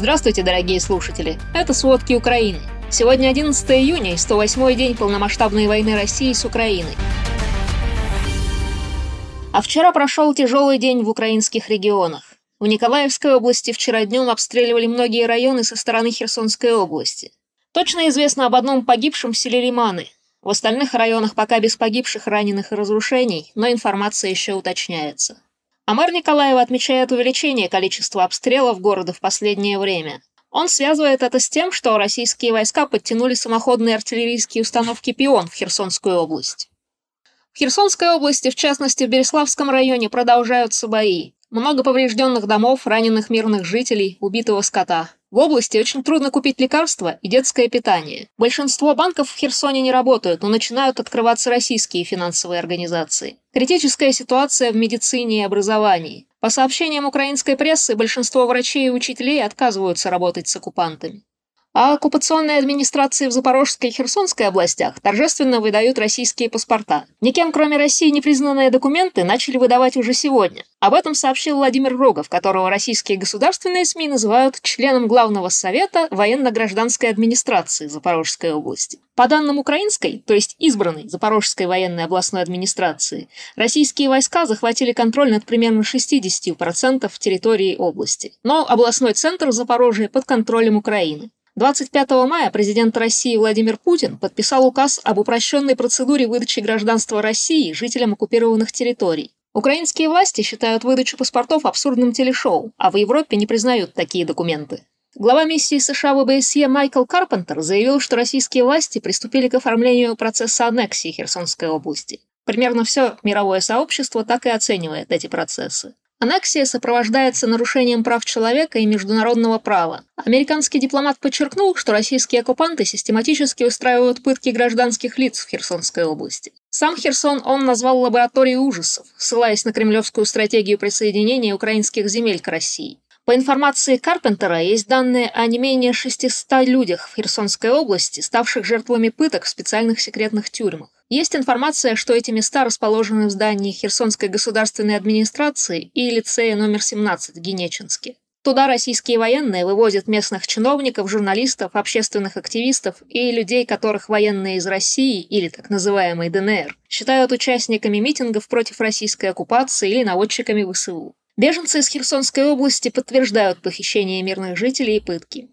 Здравствуйте, дорогие слушатели! Это «Сводки Украины». Сегодня 11 июня и 108 день полномасштабной войны России с Украиной. А вчера прошел тяжелый день в украинских регионах. В Николаевской области вчера днем обстреливали многие районы со стороны Херсонской области. Точно известно об одном погибшем в селе Лиманы. В остальных районах пока без погибших, раненых и разрушений, но информация еще уточняется. А мэр Николаева отмечает увеличение количества обстрелов города в последнее время. Он связывает это с тем, что российские войска подтянули самоходные артиллерийские установки «Пион» в Херсонскую область. В Херсонской области, в частности в Береславском районе, продолжаются бои. Много поврежденных домов, раненых мирных жителей, убитого скота. В области очень трудно купить лекарства и детское питание. Большинство банков в Херсоне не работают, но начинают открываться российские финансовые организации. Критическая ситуация в медицине и образовании. По сообщениям украинской прессы, большинство врачей и учителей отказываются работать с оккупантами а оккупационные администрации в Запорожской и Херсонской областях торжественно выдают российские паспорта. Никем, кроме России, непризнанные документы начали выдавать уже сегодня. Об этом сообщил Владимир Рогов, которого российские государственные СМИ называют членом Главного совета военно-гражданской администрации Запорожской области. По данным украинской, то есть избранной Запорожской военной областной администрации, российские войска захватили контроль над примерно 60% территории области. Но областной центр Запорожья под контролем Украины. 25 мая президент России Владимир Путин подписал указ об упрощенной процедуре выдачи гражданства России жителям оккупированных территорий. Украинские власти считают выдачу паспортов абсурдным телешоу, а в Европе не признают такие документы. Глава миссии США в ОБСЕ Майкл Карпентер заявил, что российские власти приступили к оформлению процесса аннексии Херсонской области. Примерно все мировое сообщество так и оценивает эти процессы. Аннексия сопровождается нарушением прав человека и международного права. Американский дипломат подчеркнул, что российские оккупанты систематически устраивают пытки гражданских лиц в Херсонской области. Сам Херсон он назвал лабораторией ужасов, ссылаясь на кремлевскую стратегию присоединения украинских земель к России. По информации Карпентера, есть данные о не менее 600 людях в Херсонской области, ставших жертвами пыток в специальных секретных тюрьмах. Есть информация, что эти места расположены в здании Херсонской государственной администрации и лицея номер 17 в Генечинске. Туда российские военные вывозят местных чиновников, журналистов, общественных активистов и людей, которых военные из России или так называемой ДНР считают участниками митингов против российской оккупации или наводчиками ВСУ. Беженцы из Херсонской области подтверждают похищение мирных жителей и пытки.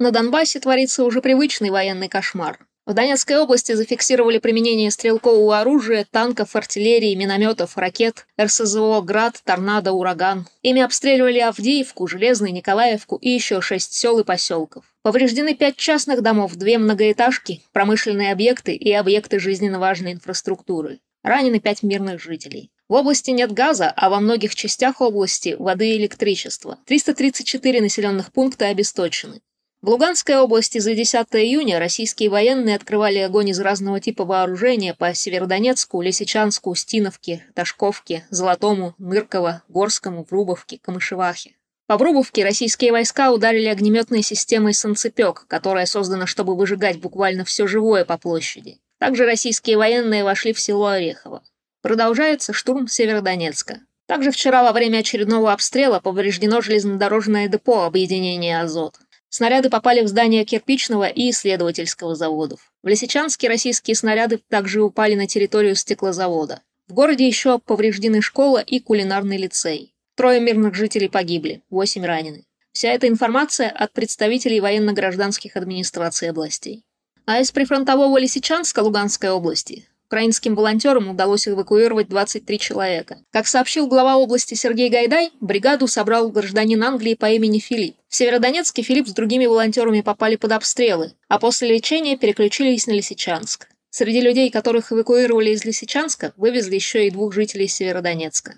На Донбассе творится уже привычный военный кошмар. В Донецкой области зафиксировали применение стрелкового оружия, танков, артиллерии, минометов, ракет, РСЗО «Град», «Торнадо», «Ураган». Ими обстреливали Авдеевку, Железный, Николаевку и еще шесть сел и поселков. Повреждены пять частных домов, две многоэтажки, промышленные объекты и объекты жизненно важной инфраструктуры. Ранены пять мирных жителей. В области нет газа, а во многих частях области – воды и электричества. 334 населенных пункта обесточены. В Луганской области за 10 июня российские военные открывали огонь из разного типа вооружения по Северодонецку, Лисичанску, Стиновке, Ташковке, Золотому, Нырково, Горскому, Врубовке, Камышевахе. По Врубовке российские войска ударили огнеметной системой «Санцепек», которая создана, чтобы выжигать буквально все живое по площади. Также российские военные вошли в село Орехово. Продолжается штурм Северодонецка. Также вчера во время очередного обстрела повреждено железнодорожное депо объединения «Азот». Снаряды попали в здание кирпичного и исследовательского заводов. В Лисичанске российские снаряды также упали на территорию стеклозавода. В городе еще повреждены школа и кулинарный лицей. Трое мирных жителей погибли, восемь ранены. Вся эта информация от представителей военно-гражданских администраций областей. А из прифронтового Лисичанска Луганской области Украинским волонтерам удалось эвакуировать 23 человека. Как сообщил глава области Сергей Гайдай, бригаду собрал гражданин Англии по имени Филипп. В Северодонецке Филипп с другими волонтерами попали под обстрелы, а после лечения переключились на Лисичанск. Среди людей, которых эвакуировали из Лисичанска, вывезли еще и двух жителей Северодонецка.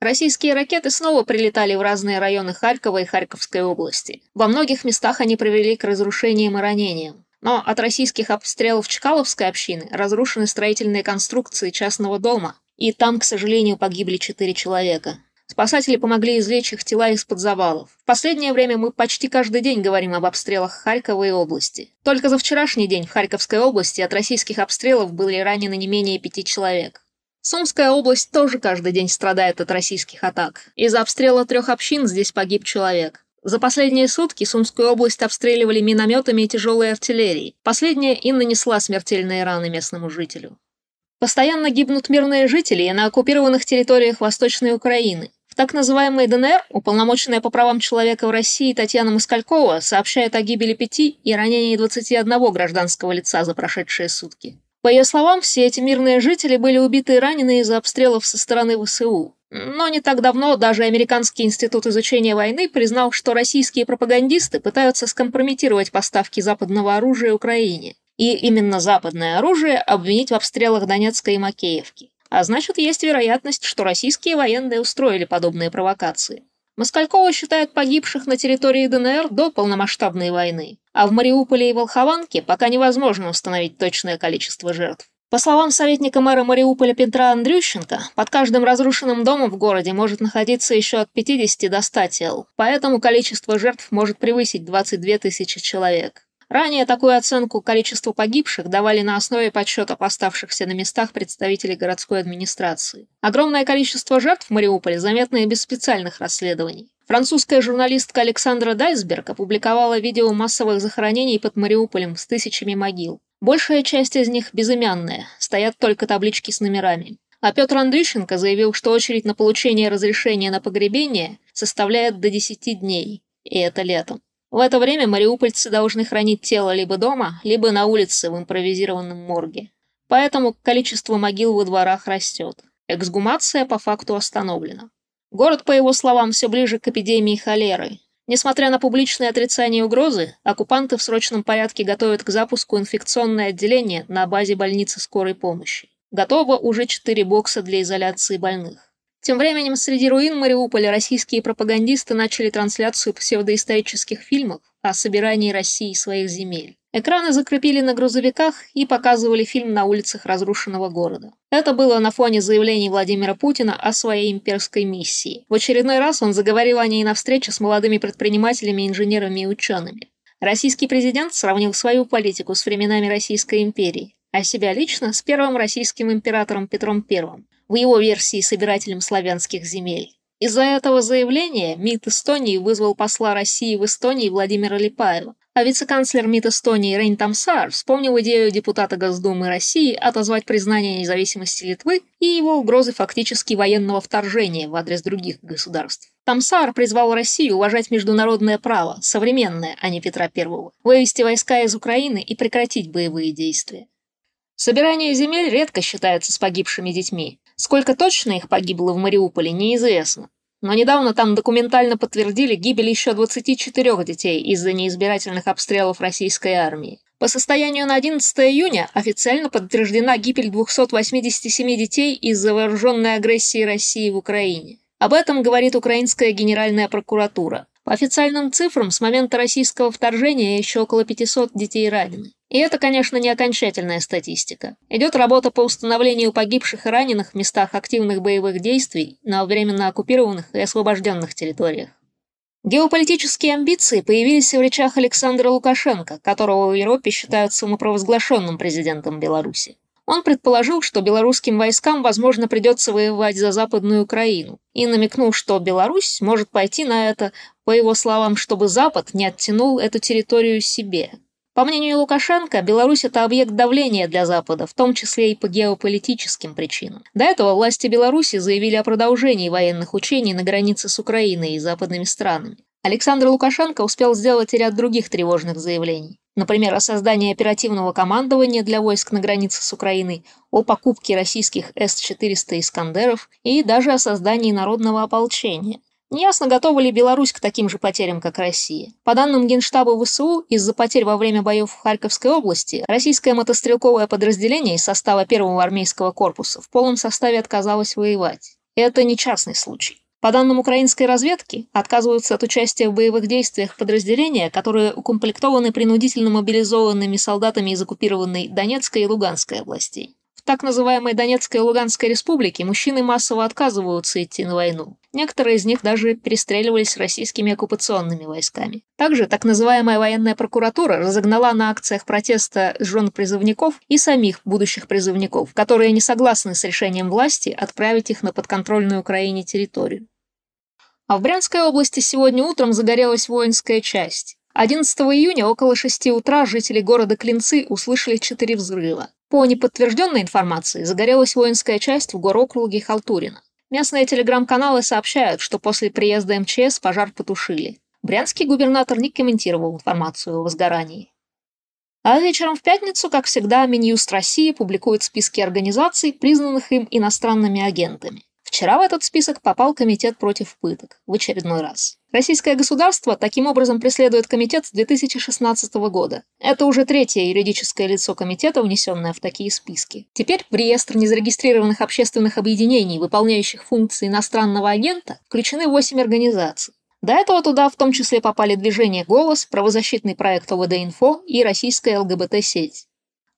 Российские ракеты снова прилетали в разные районы Харькова и Харьковской области. Во многих местах они привели к разрушениям и ранениям. Но от российских обстрелов Чкаловской общины разрушены строительные конструкции частного дома, и там, к сожалению, погибли четыре человека. Спасатели помогли извлечь их тела из-под завалов. В последнее время мы почти каждый день говорим об обстрелах Харькова и области. Только за вчерашний день в Харьковской области от российских обстрелов были ранены не менее пяти человек. Сумская область тоже каждый день страдает от российских атак. Из-за обстрела трех общин здесь погиб человек. За последние сутки Сумскую область обстреливали минометами и тяжелой артиллерией. Последняя и нанесла смертельные раны местному жителю. Постоянно гибнут мирные жители и на оккупированных территориях Восточной Украины. В так называемой ДНР уполномоченная по правам человека в России Татьяна Москалькова сообщает о гибели пяти и ранении 21 гражданского лица за прошедшие сутки. По ее словам, все эти мирные жители были убиты и ранены из-за обстрелов со стороны ВСУ. Но не так давно даже Американский институт изучения войны признал, что российские пропагандисты пытаются скомпрометировать поставки западного оружия Украине. И именно западное оружие обвинить в обстрелах Донецка и Макеевки. А значит, есть вероятность, что российские военные устроили подобные провокации. Москалькова считает погибших на территории ДНР до полномасштабной войны, а в Мариуполе и Волхованке пока невозможно установить точное количество жертв. По словам советника мэра Мариуполя Петра Андрющенко, под каждым разрушенным домом в городе может находиться еще от 50 до 100 тел, поэтому количество жертв может превысить 22 тысячи человек. Ранее такую оценку количеству погибших давали на основе подсчетов оставшихся на местах представителей городской администрации. Огромное количество жертв в Мариуполе заметно и без специальных расследований. Французская журналистка Александра Дайсберг опубликовала видео массовых захоронений под Мариуполем с тысячами могил. Большая часть из них безымянная, стоят только таблички с номерами. А Петр Андрющенко заявил, что очередь на получение разрешения на погребение составляет до 10 дней, и это летом. В это время мариупольцы должны хранить тело либо дома, либо на улице в импровизированном морге. Поэтому количество могил во дворах растет. Эксгумация по факту остановлена. Город, по его словам, все ближе к эпидемии холеры, Несмотря на публичное отрицание угрозы, оккупанты в срочном порядке готовят к запуску инфекционное отделение на базе больницы скорой помощи. Готово уже четыре бокса для изоляции больных. Тем временем среди руин Мариуполя российские пропагандисты начали трансляцию псевдоисторических фильмов о собирании России своих земель. Экраны закрепили на грузовиках и показывали фильм на улицах разрушенного города. Это было на фоне заявлений Владимира Путина о своей имперской миссии. В очередной раз он заговорил о ней на встрече с молодыми предпринимателями, инженерами и учеными. Российский президент сравнил свою политику с временами Российской империи, а себя лично с первым российским императором Петром I, в его версии собирателем славянских земель. Из-за этого заявления МИД Эстонии вызвал посла России в Эстонии Владимира Липаева, а вице-канцлер МИД Эстонии Рейн Тамсар вспомнил идею депутата Госдумы России отозвать признание независимости Литвы и его угрозы фактически военного вторжения в адрес других государств. Тамсар призвал Россию уважать международное право, современное, а не Петра I, вывести войска из Украины и прекратить боевые действия. Собирание земель редко считается с погибшими детьми. Сколько точно их погибло в Мариуполе, неизвестно. Но недавно там документально подтвердили гибель еще 24 детей из-за неизбирательных обстрелов российской армии. По состоянию на 11 июня официально подтверждена гибель 287 детей из-за вооруженной агрессии России в Украине. Об этом говорит украинская генеральная прокуратура. По официальным цифрам, с момента российского вторжения еще около 500 детей ранены. И это, конечно, не окончательная статистика. Идет работа по установлению погибших и раненых в местах активных боевых действий на временно оккупированных и освобожденных территориях. Геополитические амбиции появились в речах Александра Лукашенко, которого в Европе считают самопровозглашенным президентом Беларуси. Он предположил, что белорусским войскам, возможно, придется воевать за Западную Украину, и намекнул, что Беларусь может пойти на это, по его словам, чтобы Запад не оттянул эту территорию себе. По мнению Лукашенко, Беларусь – это объект давления для Запада, в том числе и по геополитическим причинам. До этого власти Беларуси заявили о продолжении военных учений на границе с Украиной и западными странами. Александр Лукашенко успел сделать ряд других тревожных заявлений. Например, о создании оперативного командования для войск на границе с Украиной, о покупке российских С-400 «Искандеров» и даже о создании народного ополчения. Неясно, готова ли Беларусь к таким же потерям, как Россия. По данным Генштаба ВСУ, из-за потерь во время боев в Харьковской области, российское мотострелковое подразделение из состава первого армейского корпуса в полном составе отказалось воевать. Это не частный случай. По данным украинской разведки, отказываются от участия в боевых действиях подразделения, которые укомплектованы принудительно мобилизованными солдатами из оккупированной Донецкой и Луганской областей. В так называемой Донецкой и Луганской республике мужчины массово отказываются идти на войну. Некоторые из них даже перестреливались российскими оккупационными войсками. Также так называемая военная прокуратура разогнала на акциях протеста жен призывников и самих будущих призывников, которые не согласны с решением власти отправить их на подконтрольную Украине территорию. А в Брянской области сегодня утром загорелась воинская часть. 11 июня около 6 утра жители города Клинцы услышали четыре взрыва. По неподтвержденной информации, загорелась воинская часть в горокруге Халтурина. Местные телеграм-каналы сообщают, что после приезда МЧС пожар потушили. Брянский губернатор не комментировал информацию о возгорании. А вечером в пятницу, как всегда, Минюст России публикует списки организаций, признанных им иностранными агентами. Вчера в этот список попал Комитет против пыток в очередной раз. Российское государство таким образом преследует комитет с 2016 года. Это уже третье юридическое лицо комитета, внесенное в такие списки. Теперь в реестр незарегистрированных общественных объединений, выполняющих функции иностранного агента, включены 8 организаций. До этого туда в том числе попали движение «Голос», правозащитный проект ОВД-Инфо и российская ЛГБТ-сеть.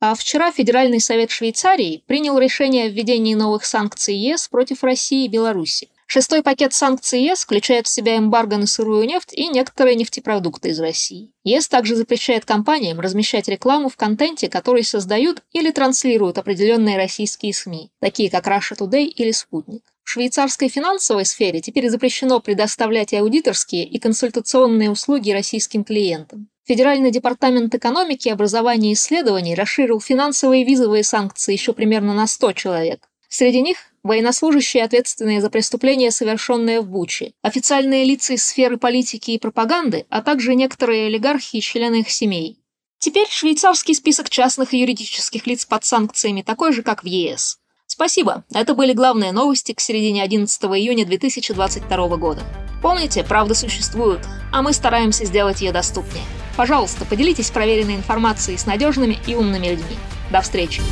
А вчера Федеральный совет Швейцарии принял решение о введении новых санкций ЕС против России и Беларуси. Шестой пакет санкций ЕС включает в себя эмбарго на сырую нефть и некоторые нефтепродукты из России. ЕС также запрещает компаниям размещать рекламу в контенте, который создают или транслируют определенные российские СМИ, такие как Russia Today или Спутник. Швейцарской финансовой сфере теперь запрещено предоставлять аудиторские и консультационные услуги российским клиентам. Федеральный департамент экономики, образования и исследований расширил финансовые и визовые санкции еще примерно на 100 человек. Среди них военнослужащие, ответственные за преступления, совершенные в Буче, официальные лица из сферы политики и пропаганды, а также некоторые олигархи и члены их семей. Теперь швейцарский список частных и юридических лиц под санкциями такой же, как в ЕС. Спасибо, это были главные новости к середине 11 июня 2022 года. Помните, правда существует, а мы стараемся сделать ее доступнее. Пожалуйста, поделитесь проверенной информацией с надежными и умными людьми. До встречи!